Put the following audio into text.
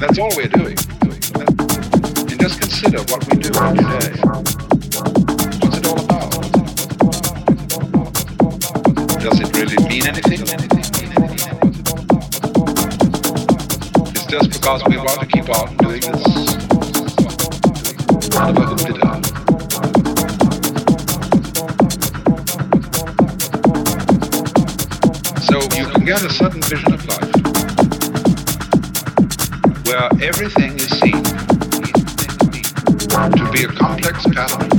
that's all we're doing. And just consider what we do every day. What's it all about? Does it really mean anything? It's just because we want to keep on doing this So you can get a sudden vision of everything is seen to be a complex pattern